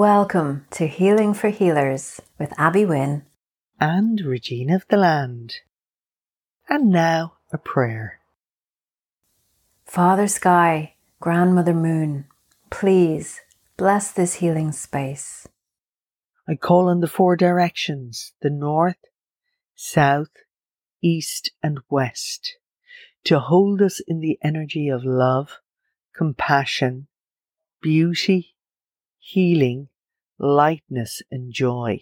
Welcome to Healing for Healers with Abby Wynne and Regina of the Land. And now a prayer. Father Sky, Grandmother Moon, please bless this healing space. I call on the four directions the north, south, east, and west to hold us in the energy of love, compassion, beauty, healing, lightness, and joy.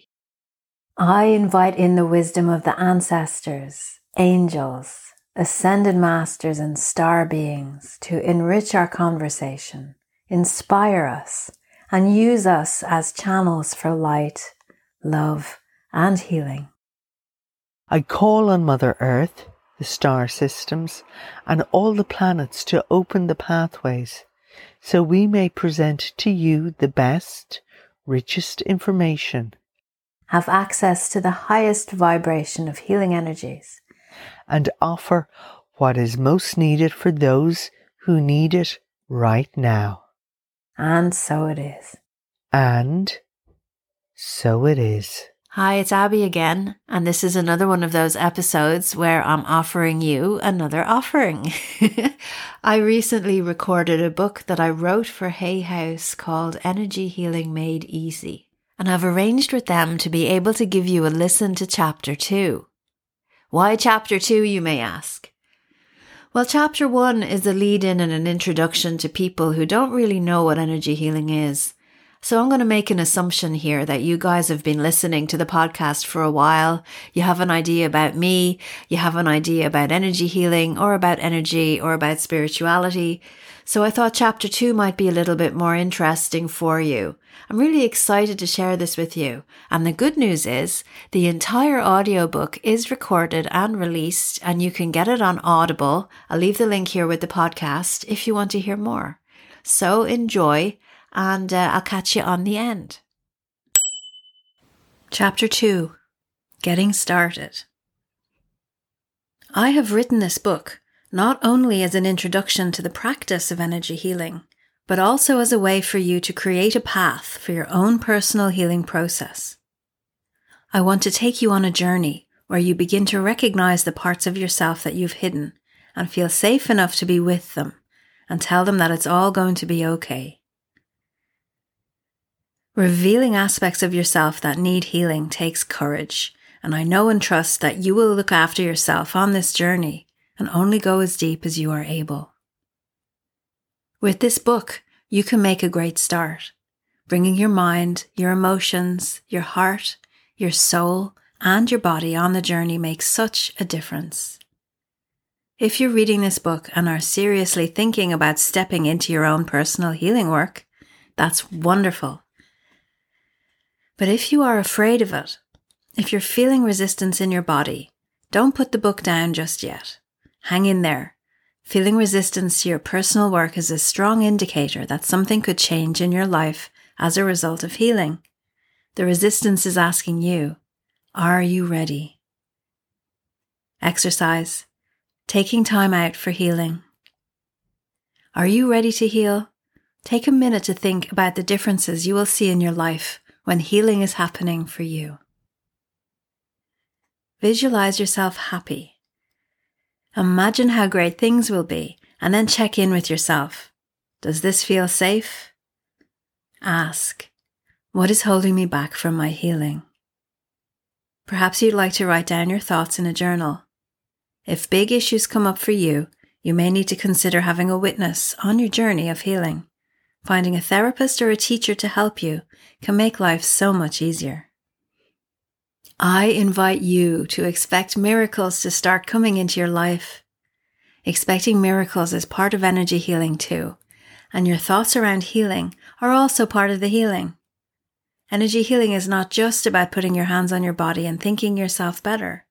I invite in the wisdom of the ancestors, angels, ascended masters, and star beings to enrich our conversation, inspire us, and use us as channels for light, love, and healing. I call on Mother Earth, the star systems, and all the planets to open the pathways so we may present to you the best, richest information. Have access to the highest vibration of healing energies. And offer what is most needed for those who need it right now. And so it is. And so it is. Hi, it's Abby again, and this is another one of those episodes where I'm offering you another offering. I recently recorded a book that I wrote for Hay House called Energy Healing Made Easy, and I've arranged with them to be able to give you a listen to chapter two. Why chapter two, you may ask? Well, chapter one is a lead in and an introduction to people who don't really know what energy healing is so I'm going to make an assumption here that you guys have been listening to the podcast for a while. You have an idea about me. You have an idea about energy healing or about energy or about spirituality. So I thought chapter two might be a little bit more interesting for you. I'm really excited to share this with you. And the good news is the entire audiobook is recorded and released and you can get it on Audible. I'll leave the link here with the podcast if you want to hear more. So enjoy and uh, I'll catch you on the end. Chapter 2 Getting Started. I have written this book not only as an introduction to the practice of energy healing, but also as a way for you to create a path for your own personal healing process. I want to take you on a journey where you begin to recognize the parts of yourself that you've hidden and feel safe enough to be with them and tell them that it's all going to be okay. Revealing aspects of yourself that need healing takes courage, and I know and trust that you will look after yourself on this journey and only go as deep as you are able. With this book, you can make a great start, bringing your mind, your emotions, your heart, your soul, and your body on the journey makes such a difference. If you're reading this book and are seriously thinking about stepping into your own personal healing work, that's wonderful. But if you are afraid of it, if you're feeling resistance in your body, don't put the book down just yet. Hang in there. Feeling resistance to your personal work is a strong indicator that something could change in your life as a result of healing. The resistance is asking you, are you ready? Exercise. Taking time out for healing. Are you ready to heal? Take a minute to think about the differences you will see in your life when healing is happening for you. Visualize yourself happy. Imagine how great things will be and then check in with yourself. Does this feel safe? Ask, what is holding me back from my healing? Perhaps you'd like to write down your thoughts in a journal. If big issues come up for you, you may need to consider having a witness on your journey of healing. Finding a therapist or a teacher to help you can make life so much easier. I invite you to expect miracles to start coming into your life. Expecting miracles is part of energy healing too, and your thoughts around healing are also part of the healing. Energy healing is not just about putting your hands on your body and thinking yourself better,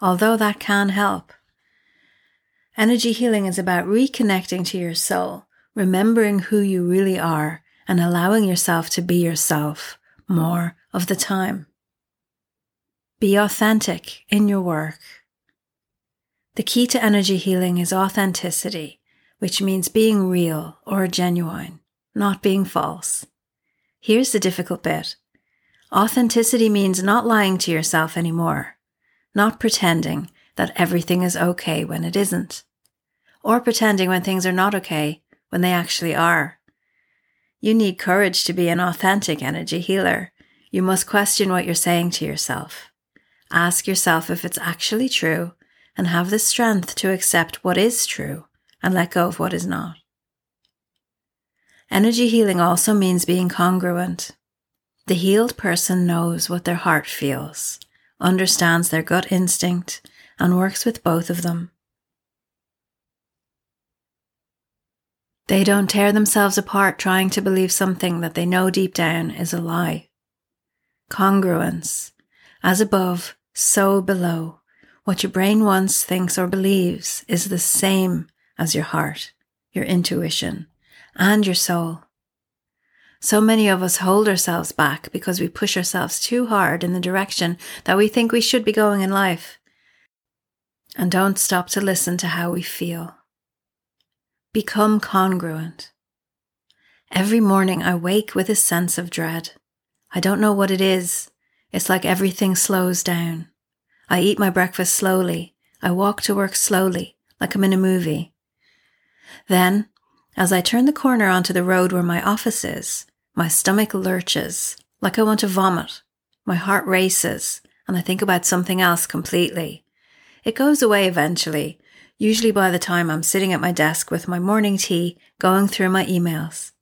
although that can help. Energy healing is about reconnecting to your soul remembering who you really are and allowing yourself to be yourself more of the time. Be authentic in your work. The key to energy healing is authenticity, which means being real or genuine, not being false. Here's the difficult bit authenticity means not lying to yourself anymore, not pretending that everything is okay when it isn't, or pretending when things are not okay when they actually are. You need courage to be an authentic energy healer. You must question what you're saying to yourself. Ask yourself if it's actually true and have the strength to accept what is true and let go of what is not. Energy healing also means being congruent. The healed person knows what their heart feels, understands their gut instinct, and works with both of them. They don't tear themselves apart trying to believe something that they know deep down is a lie. Congruence. As above, so below. What your brain wants, thinks, or believes is the same as your heart, your intuition, and your soul. So many of us hold ourselves back because we push ourselves too hard in the direction that we think we should be going in life and don't stop to listen to how we feel. Become congruent. Every morning I wake with a sense of dread. I don't know what it is. It's like everything slows down. I eat my breakfast slowly. I walk to work slowly, like I'm in a movie. Then, as I turn the corner onto the road where my office is, my stomach lurches, like I want to vomit. My heart races, and I think about something else completely. It goes away eventually, usually by the time I'm sitting at my desk with my morning tea, going through my emails.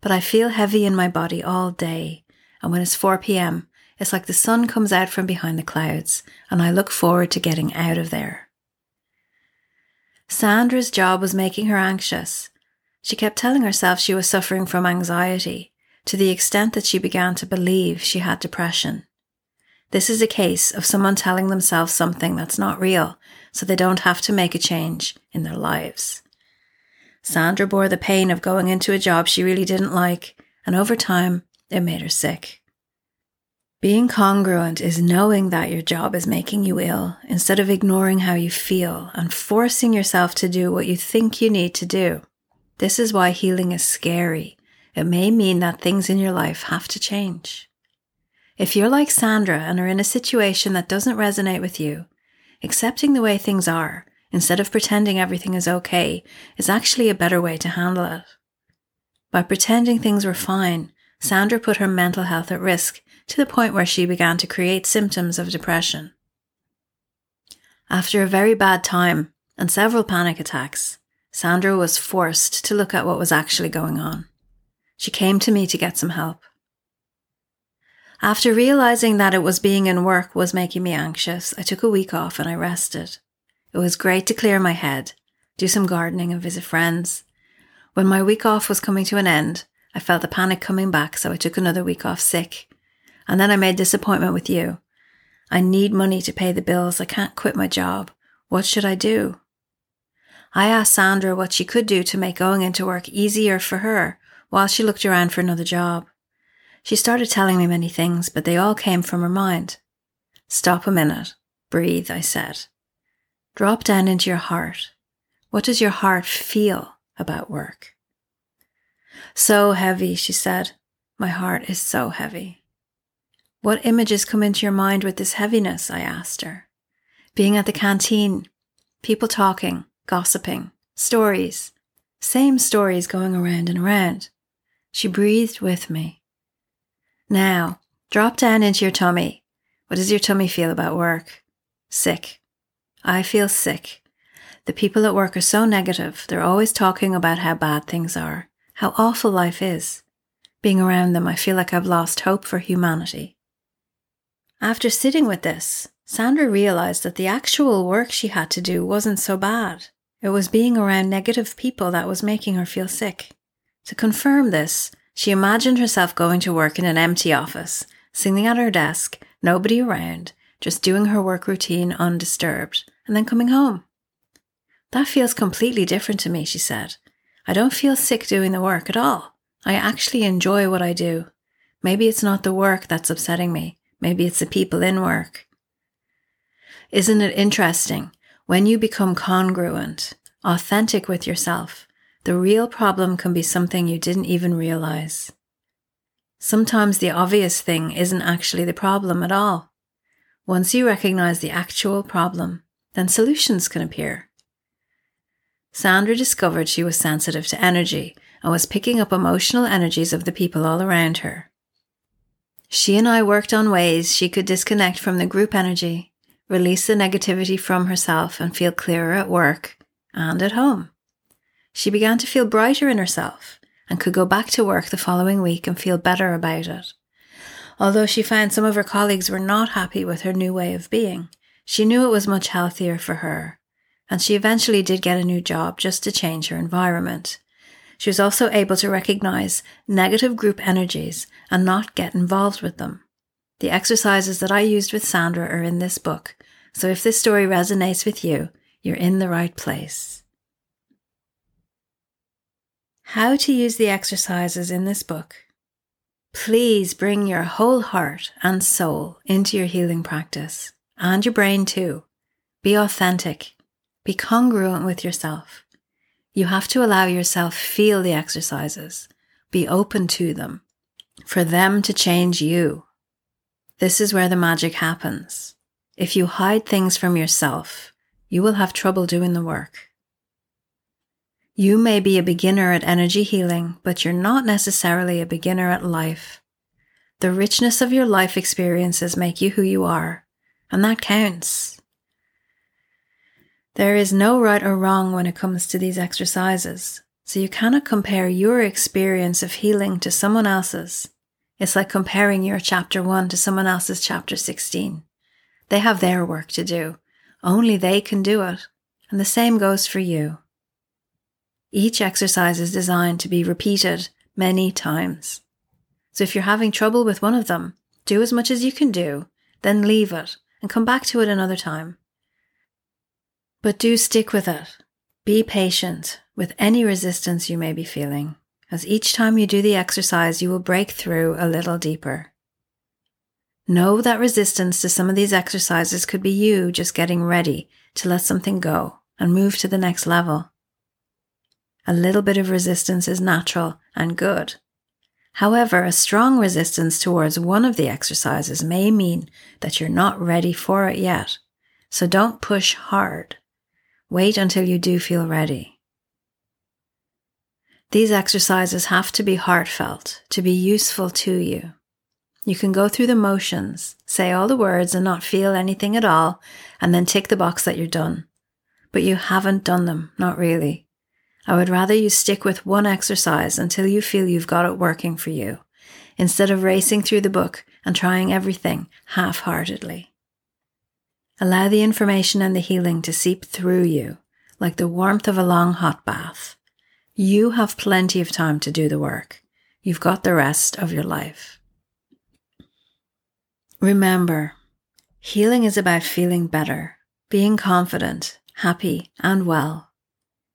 But I feel heavy in my body all day, and when it's 4 pm, it's like the sun comes out from behind the clouds, and I look forward to getting out of there. Sandra's job was making her anxious. She kept telling herself she was suffering from anxiety, to the extent that she began to believe she had depression. This is a case of someone telling themselves something that's not real, so they don't have to make a change in their lives. Sandra bore the pain of going into a job she really didn't like, and over time, it made her sick. Being congruent is knowing that your job is making you ill instead of ignoring how you feel and forcing yourself to do what you think you need to do. This is why healing is scary. It may mean that things in your life have to change. If you're like Sandra and are in a situation that doesn't resonate with you, accepting the way things are instead of pretending everything is okay is actually a better way to handle it. By pretending things were fine, Sandra put her mental health at risk to the point where she began to create symptoms of depression. After a very bad time and several panic attacks, Sandra was forced to look at what was actually going on. She came to me to get some help. After realizing that it was being in work was making me anxious, I took a week off and I rested. It was great to clear my head, do some gardening and visit friends. When my week off was coming to an end, I felt the panic coming back, so I took another week off sick. And then I made this appointment with you. I need money to pay the bills. I can't quit my job. What should I do? I asked Sandra what she could do to make going into work easier for her while she looked around for another job. She started telling me many things, but they all came from her mind. Stop a minute. Breathe, I said. Drop down into your heart. What does your heart feel about work? So heavy, she said. My heart is so heavy. What images come into your mind with this heaviness? I asked her. Being at the canteen, people talking, gossiping, stories, same stories going around and around. She breathed with me. Now, drop down into your tummy. What does your tummy feel about work? Sick. I feel sick. The people at work are so negative. They're always talking about how bad things are, how awful life is. Being around them, I feel like I've lost hope for humanity. After sitting with this, Sandra realized that the actual work she had to do wasn't so bad. It was being around negative people that was making her feel sick. To confirm this, she imagined herself going to work in an empty office, sitting at her desk, nobody around, just doing her work routine undisturbed, and then coming home. That feels completely different to me, she said. I don't feel sick doing the work at all. I actually enjoy what I do. Maybe it's not the work that's upsetting me. Maybe it's the people in work. Isn't it interesting? When you become congruent, authentic with yourself, the real problem can be something you didn't even realize. Sometimes the obvious thing isn't actually the problem at all. Once you recognize the actual problem, then solutions can appear. Sandra discovered she was sensitive to energy and was picking up emotional energies of the people all around her. She and I worked on ways she could disconnect from the group energy, release the negativity from herself, and feel clearer at work and at home. She began to feel brighter in herself and could go back to work the following week and feel better about it. Although she found some of her colleagues were not happy with her new way of being, she knew it was much healthier for her, and she eventually did get a new job just to change her environment. She was also able to recognize negative group energies and not get involved with them. The exercises that I used with Sandra are in this book, so if this story resonates with you, you're in the right place. How to use the exercises in this book. Please bring your whole heart and soul into your healing practice and your brain too. Be authentic. Be congruent with yourself. You have to allow yourself feel the exercises. Be open to them. For them to change you. This is where the magic happens. If you hide things from yourself, you will have trouble doing the work. You may be a beginner at energy healing, but you're not necessarily a beginner at life. The richness of your life experiences make you who you are, and that counts. There is no right or wrong when it comes to these exercises, so you cannot compare your experience of healing to someone else's. It's like comparing your chapter 1 to someone else's chapter 16. They have their work to do. Only they can do it. And the same goes for you. Each exercise is designed to be repeated many times. So if you're having trouble with one of them, do as much as you can do, then leave it and come back to it another time. But do stick with it. Be patient with any resistance you may be feeling, as each time you do the exercise, you will break through a little deeper. Know that resistance to some of these exercises could be you just getting ready to let something go and move to the next level. A little bit of resistance is natural and good. However, a strong resistance towards one of the exercises may mean that you're not ready for it yet. So don't push hard. Wait until you do feel ready. These exercises have to be heartfelt to be useful to you. You can go through the motions, say all the words and not feel anything at all, and then tick the box that you're done. But you haven't done them, not really. I would rather you stick with one exercise until you feel you've got it working for you, instead of racing through the book and trying everything half heartedly. Allow the information and the healing to seep through you like the warmth of a long hot bath. You have plenty of time to do the work. You've got the rest of your life. Remember, healing is about feeling better, being confident, happy, and well.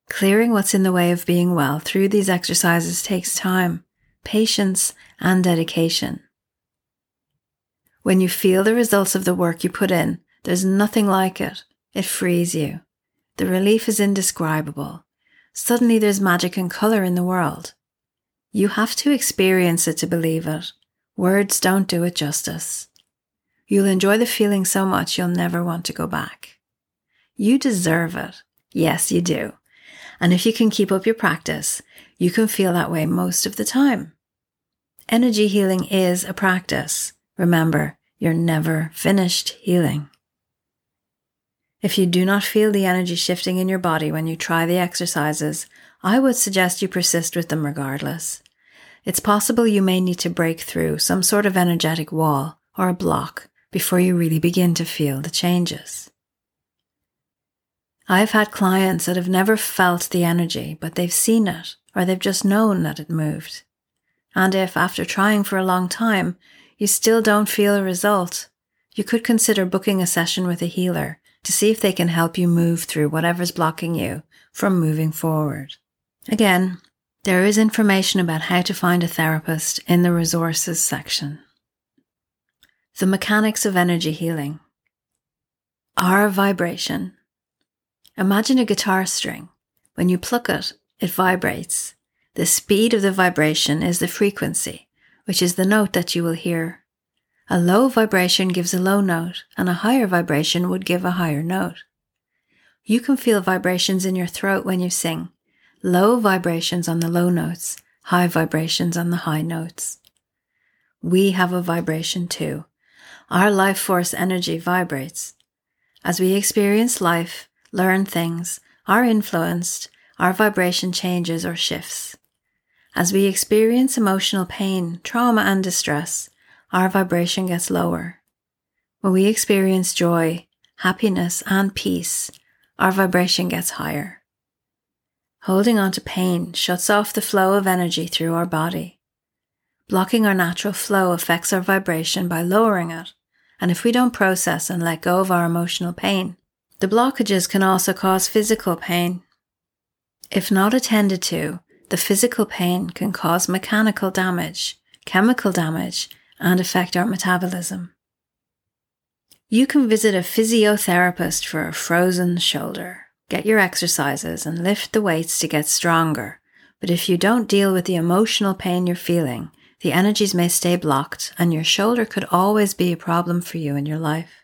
Clearing what's in the way of being well through these exercises takes time, patience, and dedication. When you feel the results of the work you put in, there's nothing like it. It frees you. The relief is indescribable. Suddenly there's magic and colour in the world. You have to experience it to believe it. Words don't do it justice. You'll enjoy the feeling so much you'll never want to go back. You deserve it. Yes, you do. And if you can keep up your practice, you can feel that way most of the time. Energy healing is a practice. Remember, you're never finished healing. If you do not feel the energy shifting in your body when you try the exercises, I would suggest you persist with them regardless. It's possible you may need to break through some sort of energetic wall or a block before you really begin to feel the changes. I've had clients that have never felt the energy, but they've seen it or they've just known that it moved. And if after trying for a long time, you still don't feel a result, you could consider booking a session with a healer to see if they can help you move through whatever's blocking you from moving forward. Again, there is information about how to find a therapist in the resources section. The mechanics of energy healing. Our vibration Imagine a guitar string. When you pluck it, it vibrates. The speed of the vibration is the frequency, which is the note that you will hear. A low vibration gives a low note, and a higher vibration would give a higher note. You can feel vibrations in your throat when you sing, low vibrations on the low notes, high vibrations on the high notes. We have a vibration too. Our life force energy vibrates. As we experience life, learn things, are influenced, our vibration changes or shifts. As we experience emotional pain, trauma, and distress, our vibration gets lower. When we experience joy, happiness, and peace, our vibration gets higher. Holding on to pain shuts off the flow of energy through our body. Blocking our natural flow affects our vibration by lowering it, and if we don't process and let go of our emotional pain, the blockages can also cause physical pain. If not attended to, the physical pain can cause mechanical damage, chemical damage, and affect our metabolism. You can visit a physiotherapist for a frozen shoulder, get your exercises, and lift the weights to get stronger. But if you don't deal with the emotional pain you're feeling, the energies may stay blocked, and your shoulder could always be a problem for you in your life.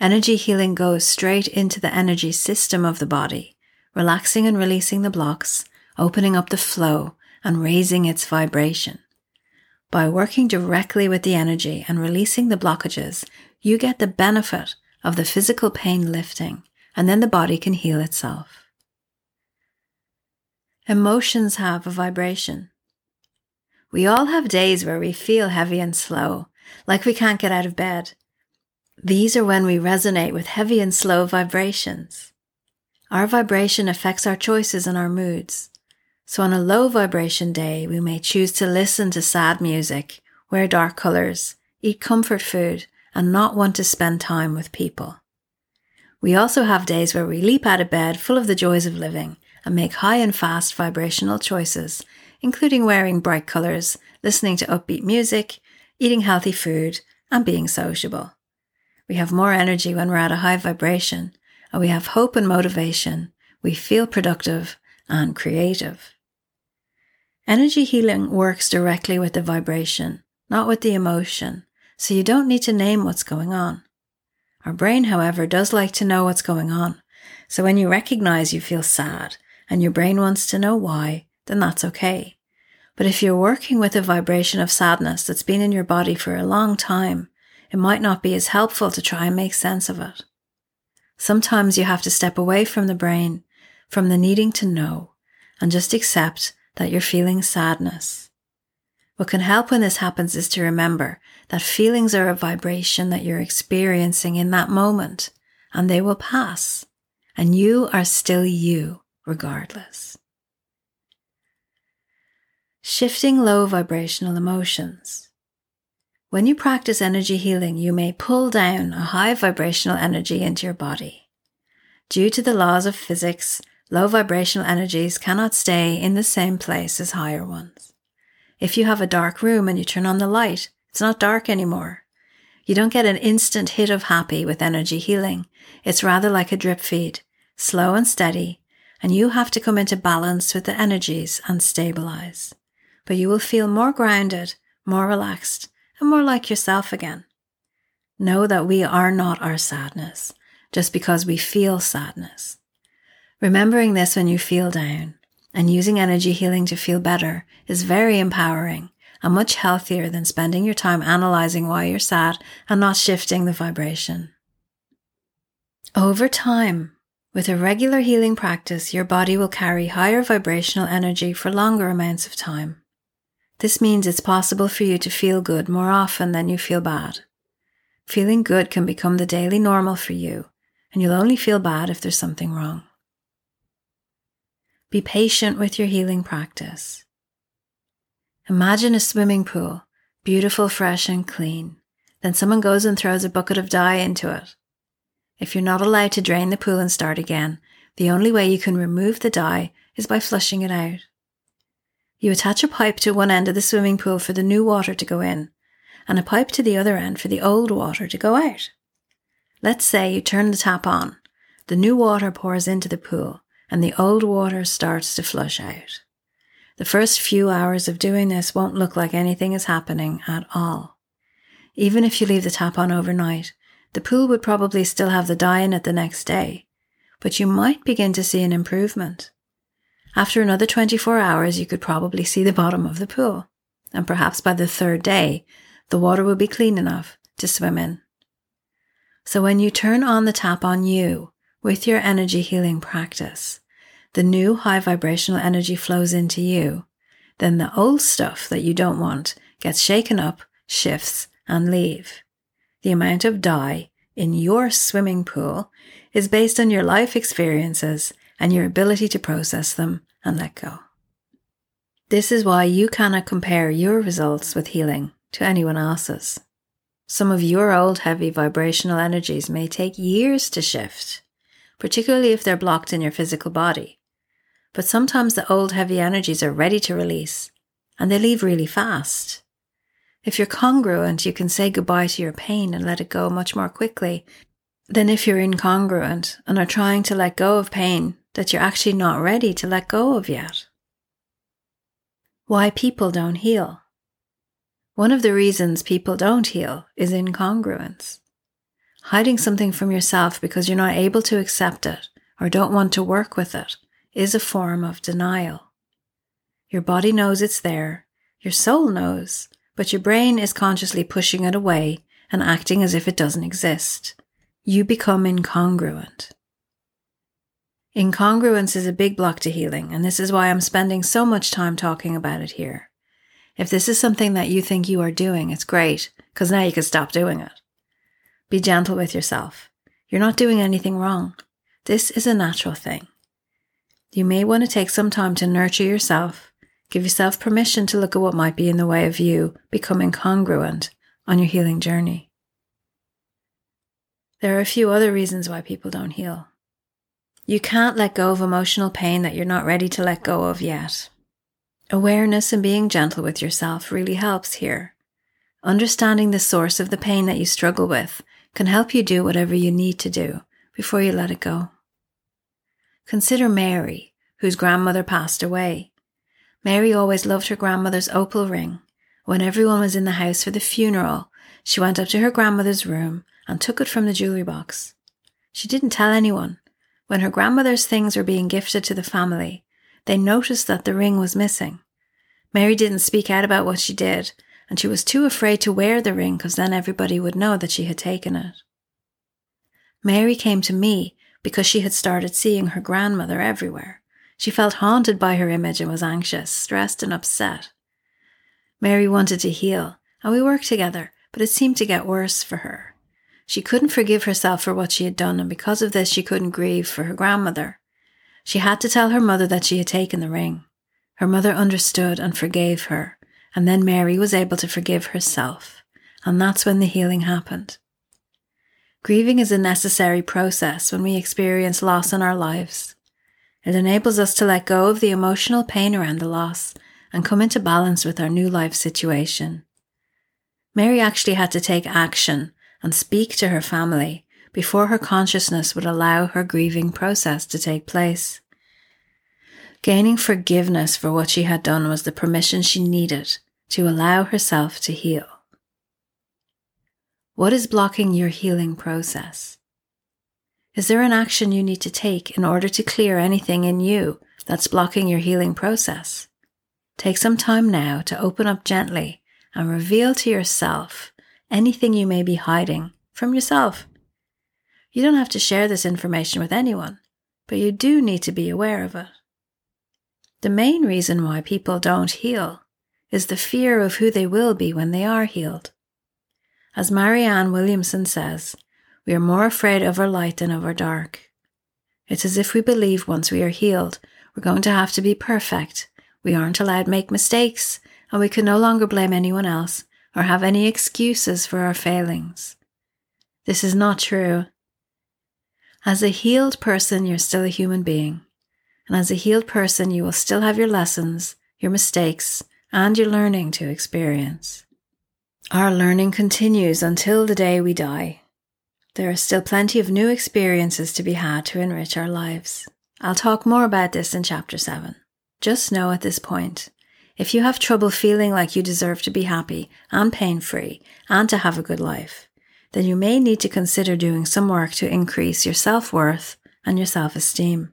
Energy healing goes straight into the energy system of the body, relaxing and releasing the blocks, opening up the flow, and raising its vibration. By working directly with the energy and releasing the blockages, you get the benefit of the physical pain lifting, and then the body can heal itself. Emotions have a vibration. We all have days where we feel heavy and slow, like we can't get out of bed. These are when we resonate with heavy and slow vibrations. Our vibration affects our choices and our moods. So on a low vibration day, we may choose to listen to sad music, wear dark colors, eat comfort food, and not want to spend time with people. We also have days where we leap out of bed full of the joys of living and make high and fast vibrational choices, including wearing bright colors, listening to upbeat music, eating healthy food, and being sociable. We have more energy when we're at a high vibration, and we have hope and motivation. We feel productive and creative. Energy healing works directly with the vibration, not with the emotion, so you don't need to name what's going on. Our brain, however, does like to know what's going on. So when you recognize you feel sad and your brain wants to know why, then that's okay. But if you're working with a vibration of sadness that's been in your body for a long time, it might not be as helpful to try and make sense of it. Sometimes you have to step away from the brain, from the needing to know, and just accept that you're feeling sadness. What can help when this happens is to remember that feelings are a vibration that you're experiencing in that moment, and they will pass, and you are still you regardless. Shifting low vibrational emotions. When you practice energy healing, you may pull down a high vibrational energy into your body. Due to the laws of physics, Low vibrational energies cannot stay in the same place as higher ones. If you have a dark room and you turn on the light, it's not dark anymore. You don't get an instant hit of happy with energy healing. It's rather like a drip feed, slow and steady, and you have to come into balance with the energies and stabilize. But you will feel more grounded, more relaxed, and more like yourself again. Know that we are not our sadness just because we feel sadness. Remembering this when you feel down and using energy healing to feel better is very empowering and much healthier than spending your time analyzing why you're sad and not shifting the vibration. Over time, with a regular healing practice, your body will carry higher vibrational energy for longer amounts of time. This means it's possible for you to feel good more often than you feel bad. Feeling good can become the daily normal for you, and you'll only feel bad if there's something wrong. Be patient with your healing practice. Imagine a swimming pool, beautiful, fresh, and clean. Then someone goes and throws a bucket of dye into it. If you're not allowed to drain the pool and start again, the only way you can remove the dye is by flushing it out. You attach a pipe to one end of the swimming pool for the new water to go in, and a pipe to the other end for the old water to go out. Let's say you turn the tap on. The new water pours into the pool, and the old water starts to flush out. The first few hours of doing this won't look like anything is happening at all. Even if you leave the tap on overnight, the pool would probably still have the dye in it the next day, but you might begin to see an improvement. After another 24 hours, you could probably see the bottom of the pool, and perhaps by the third day, the water will be clean enough to swim in. So when you turn on the tap on you with your energy healing practice, the new high vibrational energy flows into you, then the old stuff that you don't want gets shaken up, shifts, and leave. The amount of dye in your swimming pool is based on your life experiences and your ability to process them and let go. This is why you cannot compare your results with healing to anyone else's. Some of your old heavy vibrational energies may take years to shift, particularly if they're blocked in your physical body. But sometimes the old heavy energies are ready to release and they leave really fast. If you're congruent, you can say goodbye to your pain and let it go much more quickly than if you're incongruent and are trying to let go of pain that you're actually not ready to let go of yet. Why people don't heal. One of the reasons people don't heal is incongruence. Hiding something from yourself because you're not able to accept it or don't want to work with it is a form of denial. Your body knows it's there, your soul knows, but your brain is consciously pushing it away and acting as if it doesn't exist. You become incongruent. Incongruence is a big block to healing, and this is why I'm spending so much time talking about it here. If this is something that you think you are doing, it's great, because now you can stop doing it. Be gentle with yourself. You're not doing anything wrong. This is a natural thing. You may want to take some time to nurture yourself, give yourself permission to look at what might be in the way of you becoming congruent on your healing journey. There are a few other reasons why people don't heal. You can't let go of emotional pain that you're not ready to let go of yet. Awareness and being gentle with yourself really helps here. Understanding the source of the pain that you struggle with can help you do whatever you need to do before you let it go. Consider Mary, whose grandmother passed away. Mary always loved her grandmother's opal ring. When everyone was in the house for the funeral, she went up to her grandmother's room and took it from the jewelry box. She didn't tell anyone. When her grandmother's things were being gifted to the family, they noticed that the ring was missing. Mary didn't speak out about what she did, and she was too afraid to wear the ring because then everybody would know that she had taken it. Mary came to me because she had started seeing her grandmother everywhere. She felt haunted by her image and was anxious, stressed, and upset. Mary wanted to heal, and we worked together, but it seemed to get worse for her. She couldn't forgive herself for what she had done, and because of this, she couldn't grieve for her grandmother. She had to tell her mother that she had taken the ring. Her mother understood and forgave her, and then Mary was able to forgive herself, and that's when the healing happened. Grieving is a necessary process when we experience loss in our lives. It enables us to let go of the emotional pain around the loss and come into balance with our new life situation. Mary actually had to take action and speak to her family before her consciousness would allow her grieving process to take place. Gaining forgiveness for what she had done was the permission she needed to allow herself to heal. What is blocking your healing process? Is there an action you need to take in order to clear anything in you that's blocking your healing process? Take some time now to open up gently and reveal to yourself anything you may be hiding from yourself you don't have to share this information with anyone, but you do need to be aware of it. The main reason why people don't heal is the fear of who they will be when they are healed. As Marianne Williamson says, we are more afraid of our light than of our dark. It's as if we believe once we are healed, we're going to have to be perfect. We aren't allowed to make mistakes, and we can no longer blame anyone else or have any excuses for our failings. This is not true. As a healed person, you're still a human being. And as a healed person, you will still have your lessons, your mistakes, and your learning to experience. Our learning continues until the day we die. There are still plenty of new experiences to be had to enrich our lives. I'll talk more about this in chapter 7. Just know at this point, if you have trouble feeling like you deserve to be happy and pain free and to have a good life, then you may need to consider doing some work to increase your self worth and your self esteem.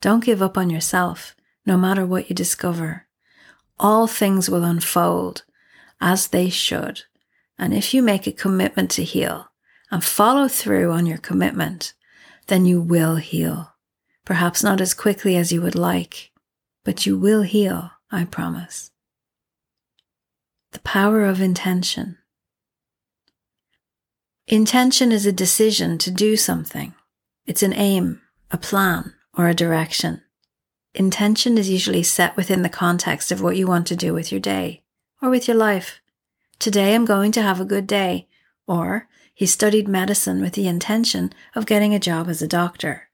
Don't give up on yourself, no matter what you discover. All things will unfold as they should. And if you make a commitment to heal and follow through on your commitment, then you will heal. Perhaps not as quickly as you would like, but you will heal, I promise. The power of intention. Intention is a decision to do something. It's an aim, a plan, or a direction. Intention is usually set within the context of what you want to do with your day or with your life. Today I'm going to have a good day. Or he studied medicine with the intention of getting a job as a doctor.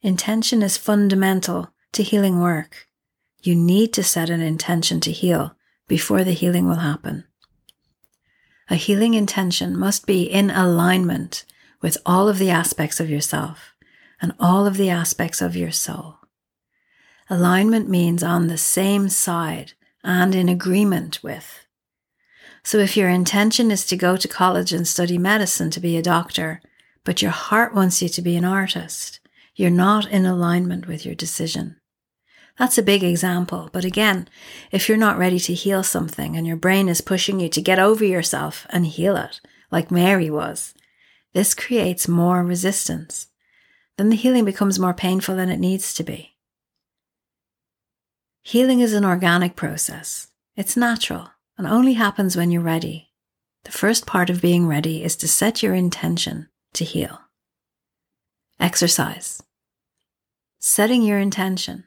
Intention is fundamental to healing work. You need to set an intention to heal before the healing will happen. A healing intention must be in alignment with all of the aspects of yourself and all of the aspects of your soul. Alignment means on the same side and in agreement with. So if your intention is to go to college and study medicine to be a doctor, but your heart wants you to be an artist, you're not in alignment with your decision. That's a big example. But again, if you're not ready to heal something and your brain is pushing you to get over yourself and heal it, like Mary was, this creates more resistance. Then the healing becomes more painful than it needs to be. Healing is an organic process. It's natural and only happens when you're ready. The first part of being ready is to set your intention to heal. Exercise. Setting your intention.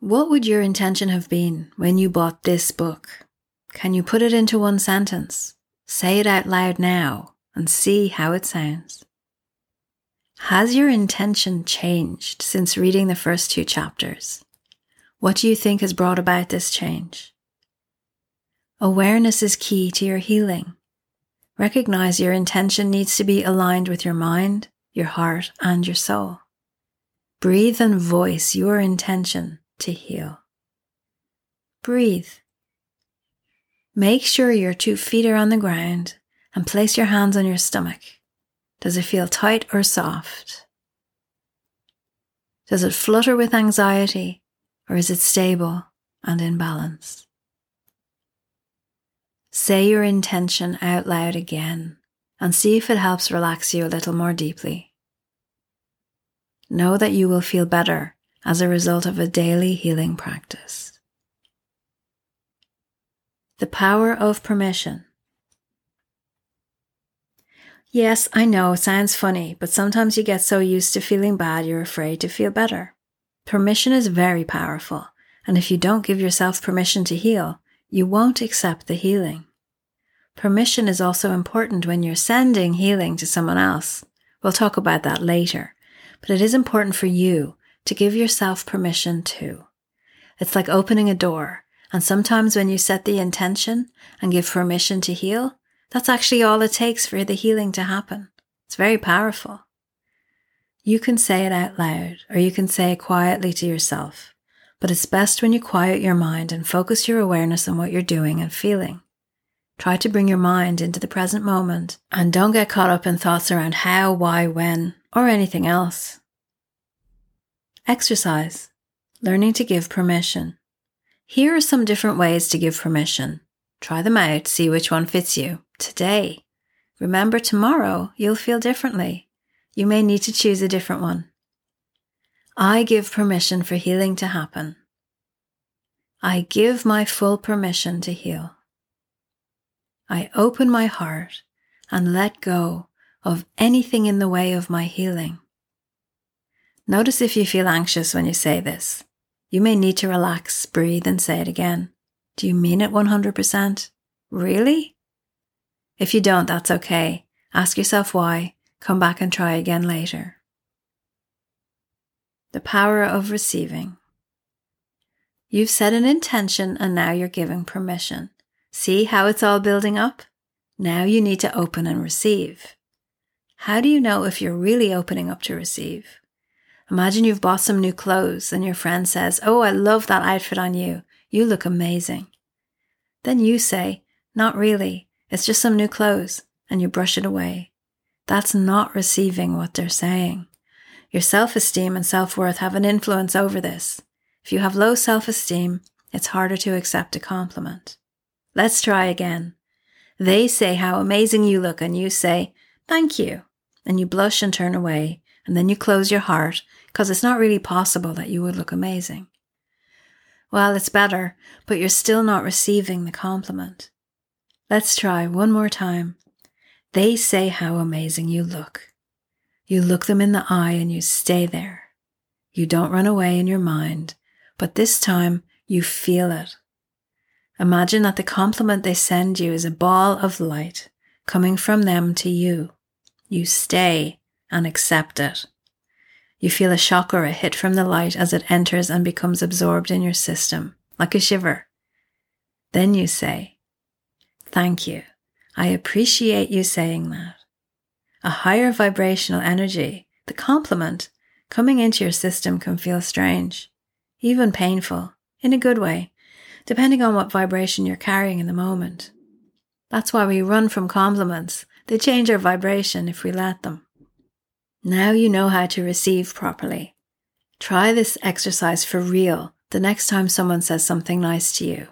What would your intention have been when you bought this book? Can you put it into one sentence? Say it out loud now and see how it sounds. Has your intention changed since reading the first two chapters? What do you think has brought about this change? Awareness is key to your healing. Recognize your intention needs to be aligned with your mind, your heart, and your soul. Breathe and voice your intention to heal. Breathe. Make sure your two feet are on the ground and place your hands on your stomach. Does it feel tight or soft? Does it flutter with anxiety or is it stable and in balance? Say your intention out loud again and see if it helps relax you a little more deeply. Know that you will feel better as a result of a daily healing practice. The power of permission. Yes, I know, sounds funny, but sometimes you get so used to feeling bad you're afraid to feel better. Permission is very powerful, and if you don't give yourself permission to heal, you won't accept the healing. Permission is also important when you're sending healing to someone else. We'll talk about that later, but it is important for you to give yourself permission to. It's like opening a door. And sometimes when you set the intention and give permission to heal, that's actually all it takes for the healing to happen. It's very powerful. You can say it out loud or you can say it quietly to yourself, but it's best when you quiet your mind and focus your awareness on what you're doing and feeling. Try to bring your mind into the present moment and don't get caught up in thoughts around how, why, when, or anything else. Exercise. Learning to give permission. Here are some different ways to give permission. Try them out, see which one fits you today. Remember, tomorrow you'll feel differently. You may need to choose a different one. I give permission for healing to happen. I give my full permission to heal. I open my heart and let go of anything in the way of my healing. Notice if you feel anxious when you say this. You may need to relax, breathe, and say it again. Do you mean it 100%? Really? If you don't, that's okay. Ask yourself why. Come back and try again later. The power of receiving. You've set an intention and now you're giving permission. See how it's all building up? Now you need to open and receive. How do you know if you're really opening up to receive? Imagine you've bought some new clothes and your friend says, Oh, I love that outfit on you. You look amazing. Then you say, Not really. It's just some new clothes. And you brush it away. That's not receiving what they're saying. Your self esteem and self worth have an influence over this. If you have low self esteem, it's harder to accept a compliment. Let's try again. They say how amazing you look, and you say, Thank you. And you blush and turn away, and then you close your heart because it's not really possible that you would look amazing. Well, it's better, but you're still not receiving the compliment. Let's try one more time. They say how amazing you look. You look them in the eye and you stay there. You don't run away in your mind, but this time you feel it. Imagine that the compliment they send you is a ball of light coming from them to you. You stay and accept it. You feel a shock or a hit from the light as it enters and becomes absorbed in your system, like a shiver. Then you say, Thank you. I appreciate you saying that. A higher vibrational energy, the compliment, coming into your system can feel strange, even painful, in a good way, depending on what vibration you're carrying in the moment. That's why we run from compliments. They change our vibration if we let them. Now you know how to receive properly. Try this exercise for real the next time someone says something nice to you.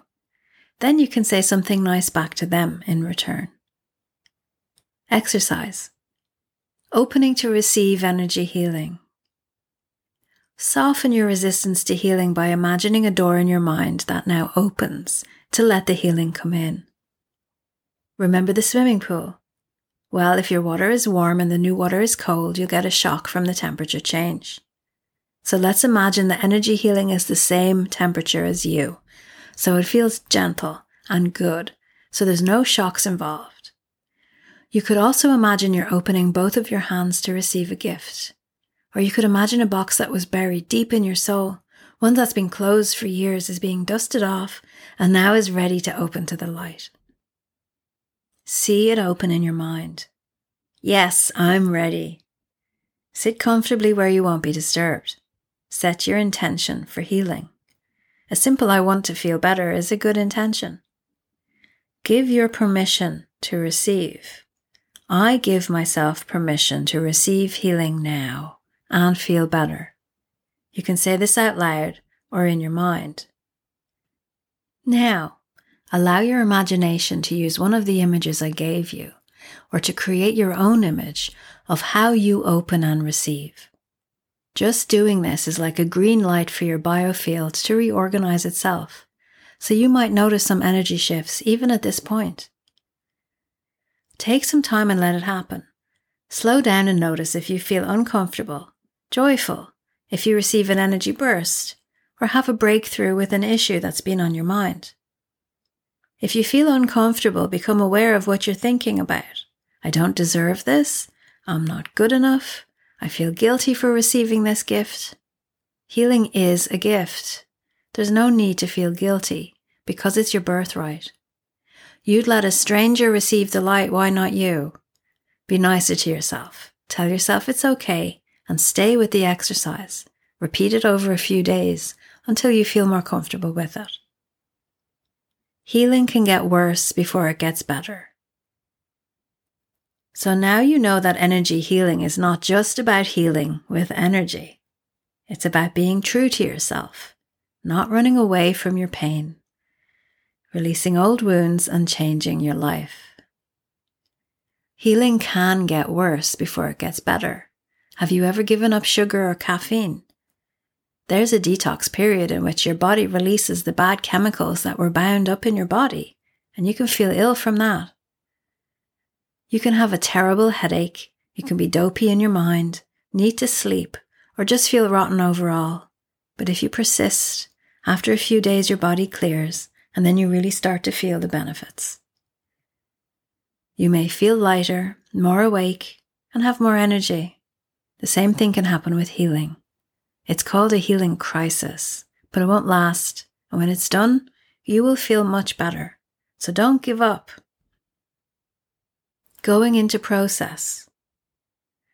Then you can say something nice back to them in return. Exercise. Opening to receive energy healing. Soften your resistance to healing by imagining a door in your mind that now opens to let the healing come in. Remember the swimming pool. Well, if your water is warm and the new water is cold, you'll get a shock from the temperature change. So let's imagine the energy healing is the same temperature as you. So it feels gentle and good. So there's no shocks involved. You could also imagine you're opening both of your hands to receive a gift. Or you could imagine a box that was buried deep in your soul, one that's been closed for years is being dusted off and now is ready to open to the light. See it open in your mind. Yes, I'm ready. Sit comfortably where you won't be disturbed. Set your intention for healing. A simple I want to feel better is a good intention. Give your permission to receive. I give myself permission to receive healing now and feel better. You can say this out loud or in your mind. Now, Allow your imagination to use one of the images I gave you, or to create your own image of how you open and receive. Just doing this is like a green light for your biofield to reorganize itself, so you might notice some energy shifts even at this point. Take some time and let it happen. Slow down and notice if you feel uncomfortable, joyful, if you receive an energy burst, or have a breakthrough with an issue that's been on your mind. If you feel uncomfortable, become aware of what you're thinking about. I don't deserve this. I'm not good enough. I feel guilty for receiving this gift. Healing is a gift. There's no need to feel guilty because it's your birthright. You'd let a stranger receive the light, why not you? Be nicer to yourself. Tell yourself it's okay and stay with the exercise. Repeat it over a few days until you feel more comfortable with it. Healing can get worse before it gets better. So now you know that energy healing is not just about healing with energy. It's about being true to yourself, not running away from your pain, releasing old wounds and changing your life. Healing can get worse before it gets better. Have you ever given up sugar or caffeine? There's a detox period in which your body releases the bad chemicals that were bound up in your body, and you can feel ill from that. You can have a terrible headache, you can be dopey in your mind, need to sleep, or just feel rotten overall. But if you persist, after a few days your body clears, and then you really start to feel the benefits. You may feel lighter, more awake, and have more energy. The same thing can happen with healing. It's called a healing crisis, but it won't last. And when it's done, you will feel much better. So don't give up. Going into process.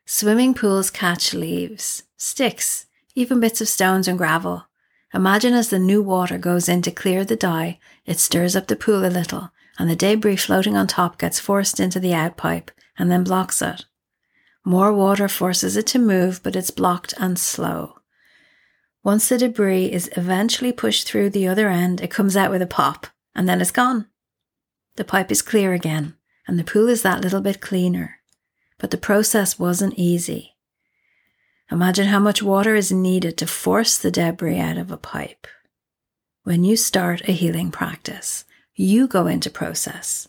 Swimming pools catch leaves, sticks, even bits of stones and gravel. Imagine as the new water goes in to clear the dye, it stirs up the pool a little, and the debris floating on top gets forced into the outpipe and then blocks it. More water forces it to move, but it's blocked and slow. Once the debris is eventually pushed through the other end, it comes out with a pop, and then it's gone. The pipe is clear again, and the pool is that little bit cleaner. But the process wasn't easy. Imagine how much water is needed to force the debris out of a pipe. When you start a healing practice, you go into process,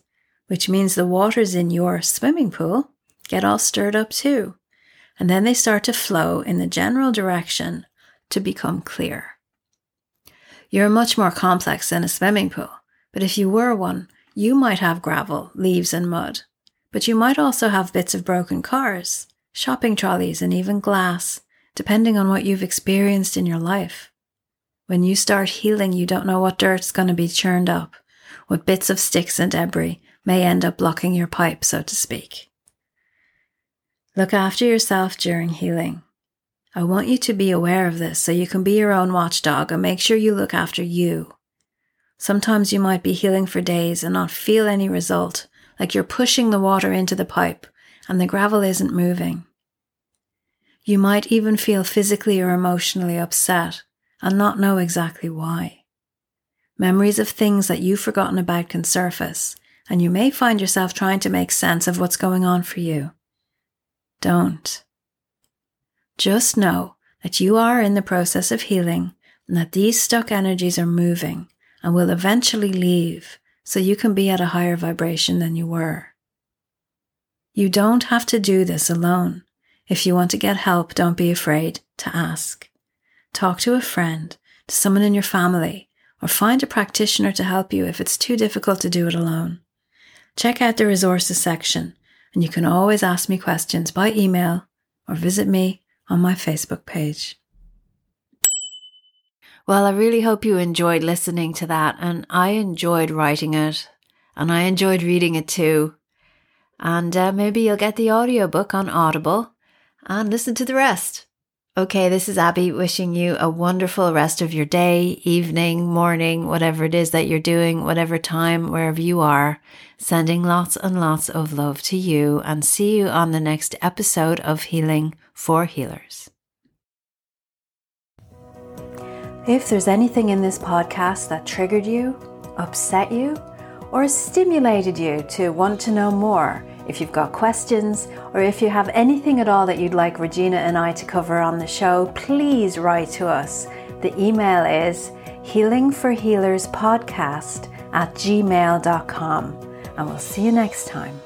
which means the waters in your swimming pool get all stirred up too. And then they start to flow in the general direction to become clear. You're much more complex than a swimming pool, but if you were one, you might have gravel, leaves, and mud. But you might also have bits of broken cars, shopping trolleys, and even glass, depending on what you've experienced in your life. When you start healing, you don't know what dirt's going to be churned up, what bits of sticks and debris may end up blocking your pipe, so to speak. Look after yourself during healing. I want you to be aware of this so you can be your own watchdog and make sure you look after you. Sometimes you might be healing for days and not feel any result, like you're pushing the water into the pipe and the gravel isn't moving. You might even feel physically or emotionally upset and not know exactly why. Memories of things that you've forgotten about can surface, and you may find yourself trying to make sense of what's going on for you. Don't. Just know that you are in the process of healing and that these stuck energies are moving and will eventually leave so you can be at a higher vibration than you were. You don't have to do this alone. If you want to get help, don't be afraid to ask. Talk to a friend, to someone in your family, or find a practitioner to help you if it's too difficult to do it alone. Check out the resources section and you can always ask me questions by email or visit me on my Facebook page. Well, I really hope you enjoyed listening to that, and I enjoyed writing it, and I enjoyed reading it too. And uh, maybe you'll get the audiobook on Audible and listen to the rest. Okay, this is Abby wishing you a wonderful rest of your day, evening, morning, whatever it is that you're doing, whatever time, wherever you are. Sending lots and lots of love to you and see you on the next episode of Healing for Healers. If there's anything in this podcast that triggered you, upset you, or stimulated you to want to know more, if you've got questions or if you have anything at all that you'd like Regina and I to cover on the show, please write to us. The email is healingforhealerspodcast at gmail.com. And we'll see you next time.